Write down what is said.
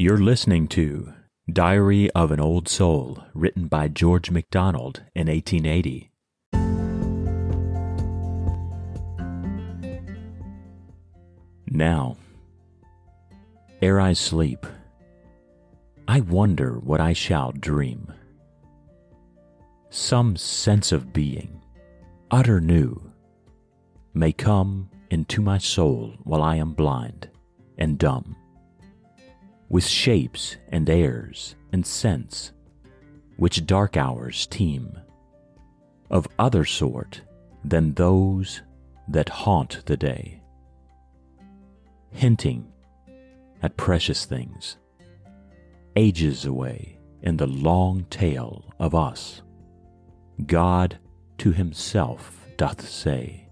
You're listening to Diary of an Old Soul, written by George MacDonald in 1880. Now, ere I sleep, I wonder what I shall dream. Some sense of being, utter new, may come into my soul while I am blind and dumb, with shapes and airs and scents which dark hours teem, of other sort than those that haunt the day, hinting at precious things, ages away in the long tale of us, God to himself doth say.